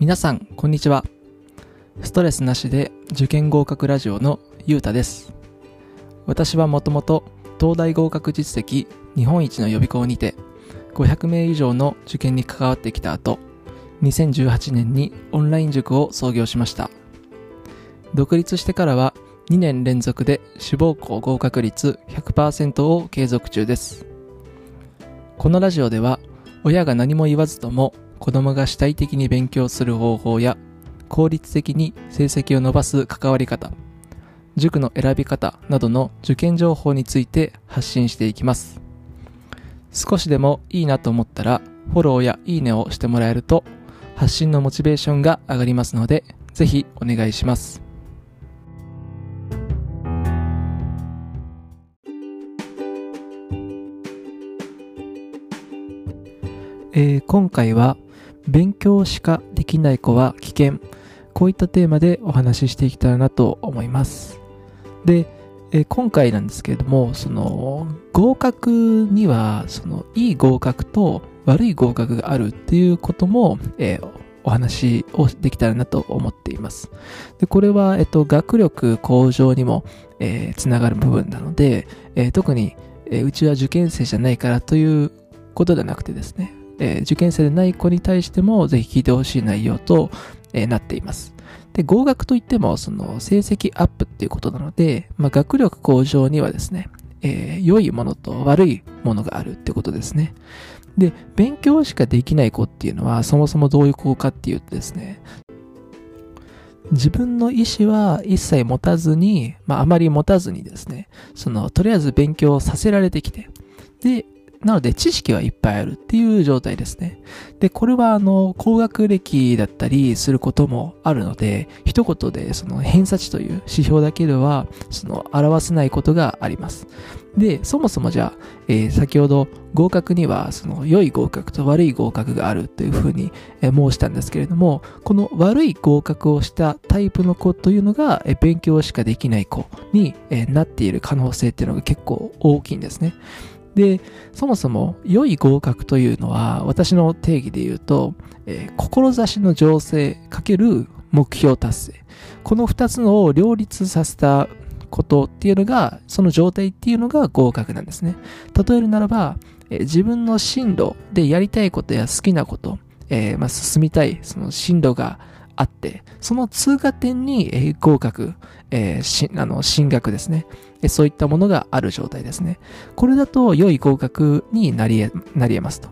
皆さん、こんにちは。ストレスなしで受験合格ラジオのゆうたです。私はもともと東大合格実績日本一の予備校にて500名以上の受験に関わってきた後、2018年にオンライン塾を創業しました。独立してからは2年連続で志望校合格率100%を継続中です。このラジオでは親が何も言わずとも子供が主体的に勉強する方法や効率的に成績を伸ばす関わり方、塾の選び方などの受験情報について発信していきます。少しでもいいなと思ったらフォローやいいねをしてもらえると発信のモチベーションが上がりますのでぜひお願いします。えー今回は勉強しかできない子は危険。こういったテーマでお話ししていきたいなと思います。で、え今回なんですけれどもその合格にはそのいい合格と悪い合格があるっていうことも、えーお話をできたらなと思っています。でこれは、えっと、学力向上にも、えーつながる部分なので、えー特に、えーうちは受験生じゃないからということではなくてですねえー受験生でない子に対してもぜひ聞いてほしい内容と、えーなっています。で、合格といっても、その成績アップっていうことなので、まあ、学力向上にはですね、えー良いものと悪いものがあるってことですね。で、勉強しかできない子っていうのは、そもそもどういう子かっていうとですね、自分の意思は一切持たずに、まあ、あまり持たずにですね、その、とりあえず勉強させられてきて、で、なので知識はいっぱいあるっていう状態ですね。で、これはあの、高学歴だったりすることもあるので、一言でその偏差値という指標だけでは、その表せないことがあります。で、そもそもじゃあ、えー先ほど合格にはその良い合格と悪い合格があるというふうに、え申したんですけれども、この悪い合格をしたタイプの子というのが、えー勉強しかできない子に、えなっている可能性っていうのが結構大きいんですね。で、そもそも良い合格というのは私の定義で言うと、えー志の醸成かける目標達成。この二つのを両立させたことっていうのが、その状態っていうのが合格なんですね。例えるならば、えー自分の進路でやりたいことや好きなこと、えーまあ、進みたい、その進路があって、その通過点に、えー合格、えーしあの進学ですね。えーそういったものがある状態ですね。これだと良い合格になり得、なり得ますと。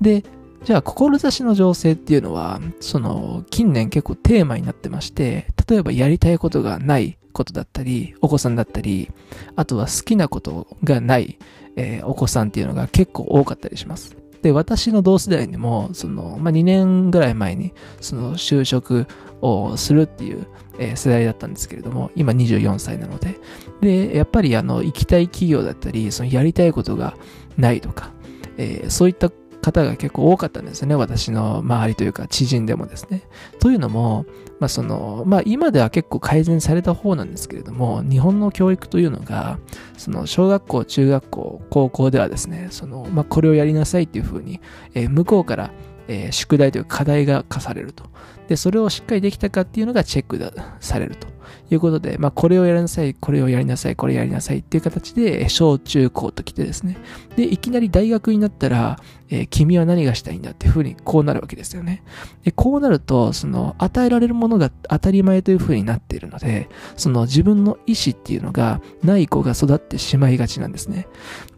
で、じゃあ、志の情勢っていうのは、その、近年結構テーマになってまして、例えばやりたいことがないことだったり、お子さんだったり、あとは好きなことがない、えーお子さんっていうのが結構多かったりします。で、私の同世代にも、その、まあ、2年ぐらい前に、その、就職をするっていう、えー世代だったんですけれども、今24歳なので、で、やっぱりあの、行きたい企業だったり、そのやりたいことがないとか、えーそういった方が結構多かったんですね。私の周りというか、知人でもですね。というのも、まあその、まあ今では結構改善された方なんですけれども、日本の教育というのが、その小学校、中学校、高校ではですね、その、まあこれをやりなさいっていうふうに、えー向こうから、えー宿題という課題が課されると。で、それをしっかりできたかっていうのがチェックだされるということで、まあ、これをやりなさい、これをやりなさい、これやりなさいっていう形で、小中高と来てですね。で、いきなり大学になったら、えー君は何がしたいんだっていうふうにこうなるわけですよね。で、こうなると、その、与えられるものが当たり前というふうになっているので、その自分の意思っていうのがない子が育ってしまいがちなんですね。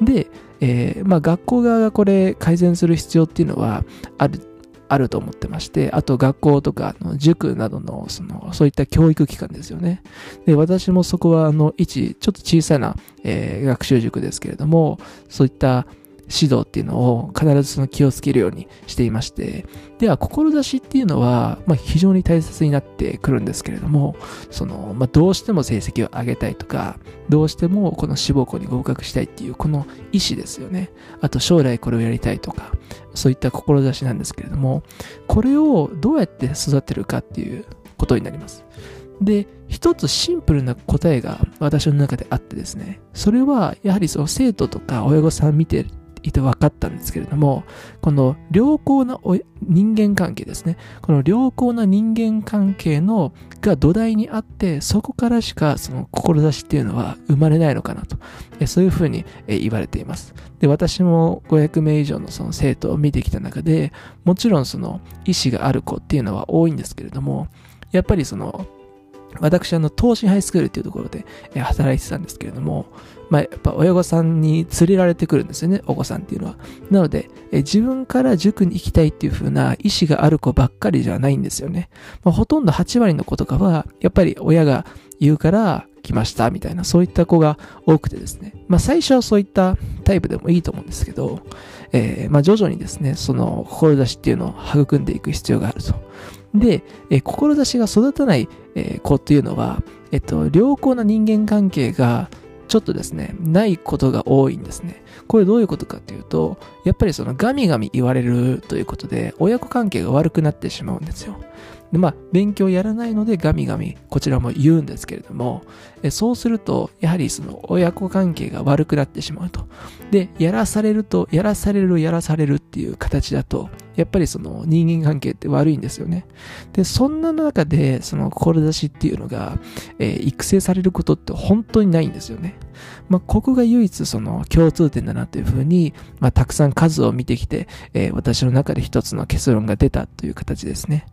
で、えーまあ学校側がこれ改善する必要っていうのはある、あると思ってまして、あと学校とかの塾などの、その、そういった教育機関ですよね。で、私もそこは、あの、一、ちょっと小さな、えー学習塾ですけれども、そういった指導っていうのを必ずその気をつけるようにしていまして、では、志っていうのは、まあ、非常に大切になってくるんですけれども、その、まあ、どうしても成績を上げたいとか、どうしてもこの志望校に合格したいっていう、この意思ですよね。あと、将来これをやりたいとか、そういった志なんですけれども、これをどうやって育てるかっていうことになります。で、一つシンプルな答えが私の中であってですね、それはやはりその生徒とか親御さん見ていて分かったんですけれども、この良好な人間関係ですね。この良好な人間関係のが土台にあって、そこからしかその志っていうのは生まれないのかなと、えそういうふうに言われています。で、私も500名以上のその生徒を見てきた中で、もちろんその意思がある子っていうのは多いんですけれども、やっぱりその私、あの、東進ハイスクールっていうところで、働いてたんですけれども、まあ、やっぱ親御さんに連れられてくるんですよね、お子さんっていうのは。なので、え自分から塾に行きたいっていう風な意思がある子ばっかりじゃないんですよね。まあ、ほとんど8割の子とかは、やっぱり親が言うから来ました、みたいな、そういった子が多くてですね。まあ、最初はそういったタイプでもいいと思うんですけど、えー、まあ、徐々にですね、その、志っていうのを育んでいく必要があると。で、えー、志が育たない、えー、子っていうのは、えっと、良好な人間関係がちょっとですね、ないことが多いんですね。これどういうことかっていうと、やっぱりそのガミガミ言われるということで、親子関係が悪くなってしまうんですよ。で、まあ、勉強やらないのでガミガミ、こちらも言うんですけれども、えそうすると、やはりその親子関係が悪くなってしまうと。で、やらされると、やらされる、やらされるっていう形だと、やっぱりその人間関係って悪いんですよね。で、そんな中で、その志っていうのが、えー、育成されることって本当にないんですよね。まあ、ここが唯一その共通点だなというふうに、まあ、たくさん数を見てきて、えー、私の中で一つの結論が出たという形ですね。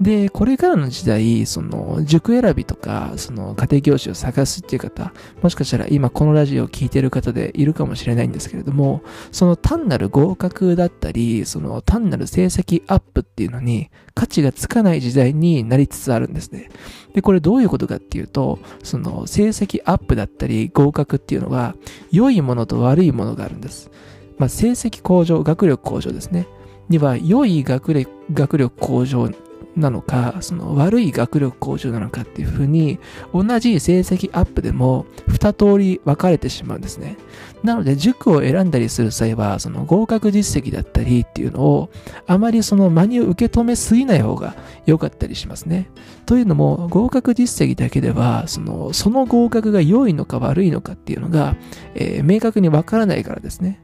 で、これからの時代、その、塾選びとか、その、家庭教師を探すっていう方、もしかしたら今このラジオを聴いてる方でいるかもしれないんですけれども、その単なる合格だったり、その単なる成績アップっていうのに価値がつかない時代になりつつあるんですね。で、これどういうことかっていうと、その、成績アップだったり合格っていうのは、良いものと悪いものがあるんです。まあ、成績向上、学力向上ですね。には、良い学力学力向上なのか、その悪い学力向上なのかっていうふうに、同じ成績アップでも二通り分かれてしまうんですね。なので、塾を選んだりする際は、その合格実績だったりっていうのを、あまりその真に受け止めすぎない方が良かったりしますね。というのも、合格実績だけでは、その、その合格が良いのか悪いのかっていうのが、えー、明確に分からないからですね。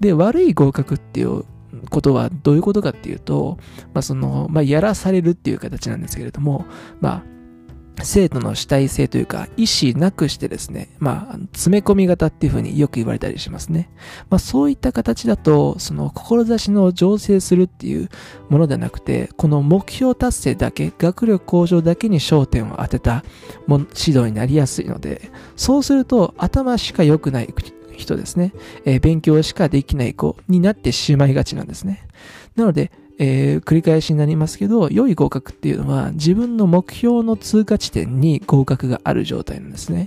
で、悪い合格っていうことはどういうことかっていうと、まあ、その、まあ、やらされるっていう形なんですけれども、まあ、生徒の主体性というか、意思なくしてですね、まあ、詰め込み型っていうふうによく言われたりしますね。まあ、そういった形だと、その、志の醸成するっていうものではなくて、この目標達成だけ、学力向上だけに焦点を当てた指導になりやすいので、そうすると、頭しか良くない人ですね、えー、勉強しかできない子になってしまいがちなんですね。なので、えー、繰り返しになりますけど、良い合格っていうのは自分の目標の通過地点に合格がある状態なんですね。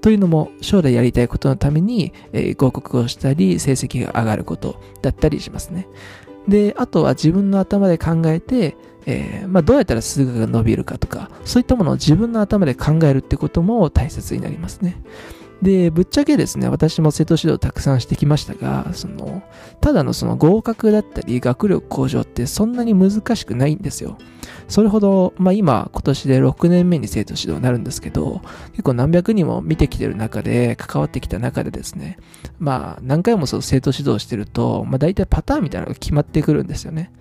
というのも、将来やりたいことのために、えー、合格をしたり、成績が上がることだったりしますね。で、あとは自分の頭で考えて、えー、まあ、どうやったら数学が伸びるかとか、そういったものを自分の頭で考えるってことも大切になりますね。で、ぶっちゃけですね、私も生徒指導たくさんしてきましたが、その、ただのその合格だったり学力向上ってそんなに難しくないんですよ。それほど、まあ今、今年で6年目に生徒指導になるんですけど、結構何百人も見てきてる中で、関わってきた中でですね、まあ何回もそう生徒指導してると、まあ大体パターンみたいなのが決まってくるんですよね。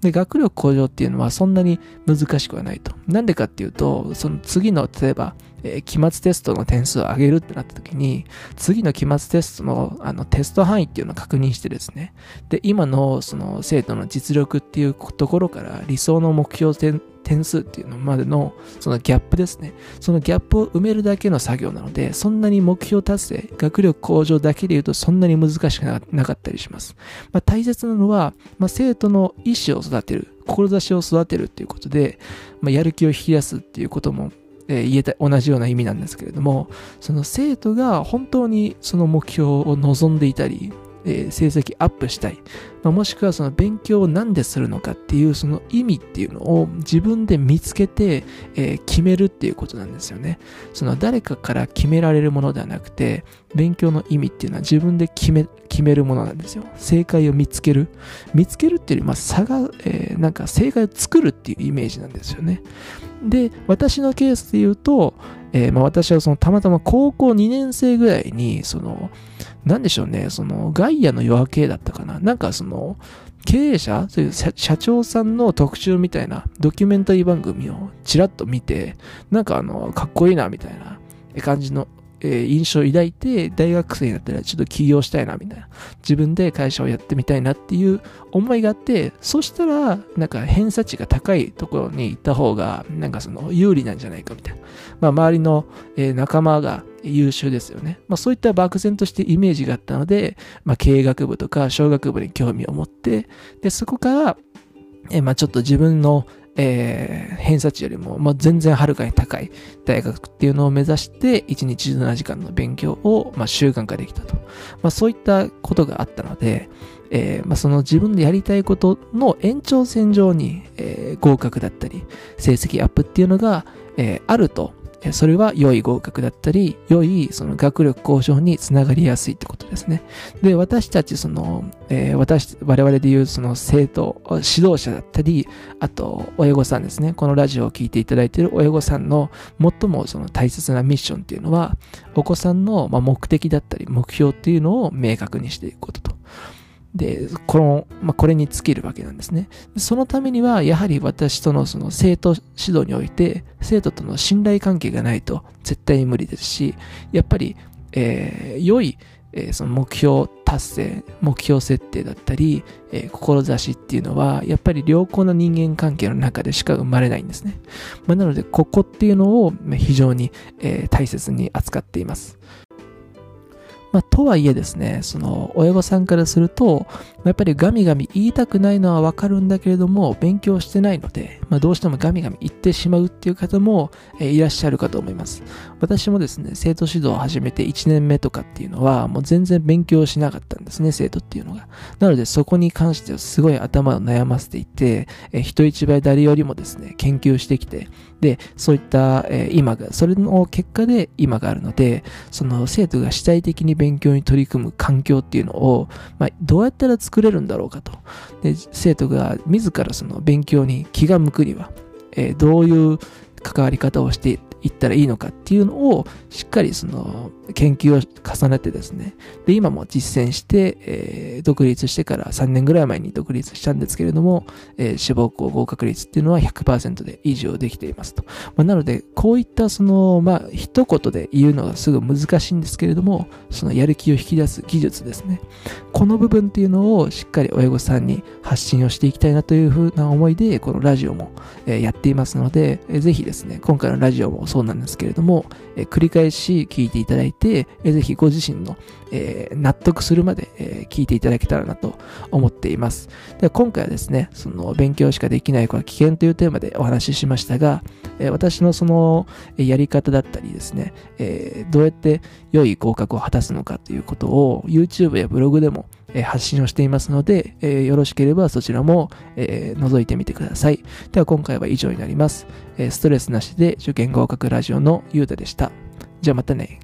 で、学力向上っていうのはそんなに難しくはないと。なんでかっていうと、その次の、例えば、えー、期末テストの点数を上げるってなった時に、次の期末テストのあのテスト範囲っていうのを確認してですね、で、今のその生徒の実力っていうところから理想の目標点点数っていうのまでのそのギャップですね。そのギャップを埋めるだけの作業なので、そんなに目標達成、学力向上だけで言うとそんなに難しくなかったりします。まあ、大切なのは、まあ、生徒の意思を育てる、志を育てるっていうことで、まあ、やる気を引き出すっていうこともえ、言えた、同じような意味なんですけれども、その生徒が本当にその目標を望んでいたり、えー、成績アップしたい、まあ、もしくはその勉強を何でするのかっていうその意味っていうのを自分で見つけて、えー、決めるっていうことなんですよね。その誰かから決められるものではなくて、勉強の意味っていうのは自分で決め、決めるものなんですよ。正解を見つける。見つけるっていうより、まあ、差が、えー、なんか正解を作るっていうイメージなんですよね。で、私のケースで言うと、えー、まあ、私はそのたまたま高校2年生ぐらいに、その、なんでしょうね、その、ガイアの夜明けだったかな。なんかその、経営者という社長さんの特集みたいなドキュメンタリー番組をちらっと見て、なんかあの、かっこいいなみたいな感じのえ、印象を抱いて、大学生になったらちょっと起業したいな、みたいな。自分で会社をやってみたいなっていう思いがあって、そしたら、なんか偏差値が高いところに行った方が、なんかその有利なんじゃないかみたいな。まあ周りの、え、仲間が優秀ですよね。まあそういった漠然としてイメージがあったので、まあ経営学部とか小学部に興味を持って、で、そこから、え、まあちょっと自分のえー、偏差値よりも、まあ、全然はるかに高い大学っていうのを目指して、1日17時間の勉強を、まあ、習慣化できたと。まあ、そういったことがあったので、えー、まあ、その自分でやりたいことの延長線上に、えー、合格だったり、成績アップっていうのが、え、あると、それは良い合格だったり、良いその学力向上につながりやすいってことですね。で、私たちその、えー、私、我々で言うその生徒、指導者だったり、あと、親御さんですね。このラジオを聴いていただいている親御さんの最もその大切なミッションっていうのは、お子さんの目的だったり目標っていうのを明確にしていくことと。で、この、まあ、これに尽きるわけなんですね。そのためには、やはり私とのその生徒指導において、生徒との信頼関係がないと絶対に無理ですし、やっぱり、えー、良い、えー、その目標達成、目標設定だったり、えー、志っていうのは、やっぱり良好な人間関係の中でしか生まれないんですね。まあ、なので、ここっていうのを非常に、えー、大切に扱っています。まあ、とはいえですね、その、親御さんからすると、やっぱりガミガミ言いたくないのはわかるんだけれども、勉強してないので、まあ、どうしてもガミガミ言ってしまうっていう方も、いらっしゃるかと思います。私もですね、生徒指導を始めて1年目とかっていうのは、もう全然勉強しなかったんですね、生徒っていうのが。なので、そこに関してはすごい頭を悩ませていて、え、人一倍誰よりもですね、研究してきて、で、そういった、えー、今が、それの結果で今があるので、その生徒が主体的に勉強に取り組む環境っていうのを、まあ、どうやったら作れるんだろうかと。で、生徒が自らその勉強に気が向くには、えー、どういう関わり方をしていったらいいのかっていうのをしっかりその研究を重ねてですね。で、今も実践して、えー、独立してから3年ぐらい前に独立したんですけれども、えー、志望校合格率っていうのは100%で維持をできていますと。まあ、なので、こういったその、まあ、一言で言うのがすぐ難しいんですけれども、そのやる気を引き出す技術ですね。この部分っていうのをしっかり親御さんに発信をしていきたいなというふうな思いで、このラジオも、やっていますので、ぜひですね、今回のラジオもそうなんですけれども、えー、繰り返し聞いていただいて、えー、ぜひご自身の、えー、納得するまで、え、聞いていただけたらなと思っています。では今回はですね、その勉強しかできない子は危険というテーマでお話ししましたが、え、私のそのやり方だったりですね、え、どうやって良い合格を果たすのかということを YouTube やブログでも発信をしていますので、えー、よろしければそちらも、えー、覗いてみてください。では今回は以上になります。え、ストレスなしで受験合格ラジオのゆうたでした。じゃあまたね。